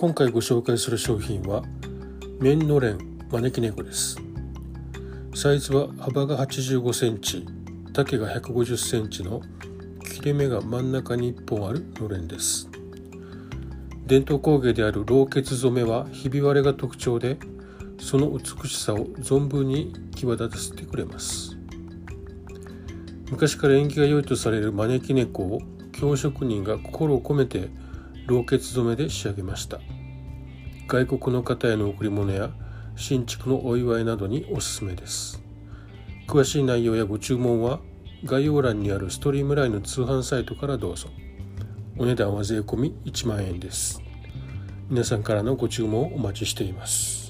今回ご紹介する商品は綿のれん招き猫です。サイズは幅が85センチ丈が150センチの切れ目が真ん中に1本あるのれんです。伝統工芸である老血染めはひび割れが特徴でその美しさを存分に際立たせてくれます。昔から縁起が良いとされる招き猫を京職人が心を込めて老血染めで仕上げました。外国の方への贈り物や新築のお祝いなどにおすすめです。詳しい内容やご注文は概要欄にあるストリームラインの通販サイトからどうぞ。お値段は税込1万円です。皆さんからのご注文をお待ちしています。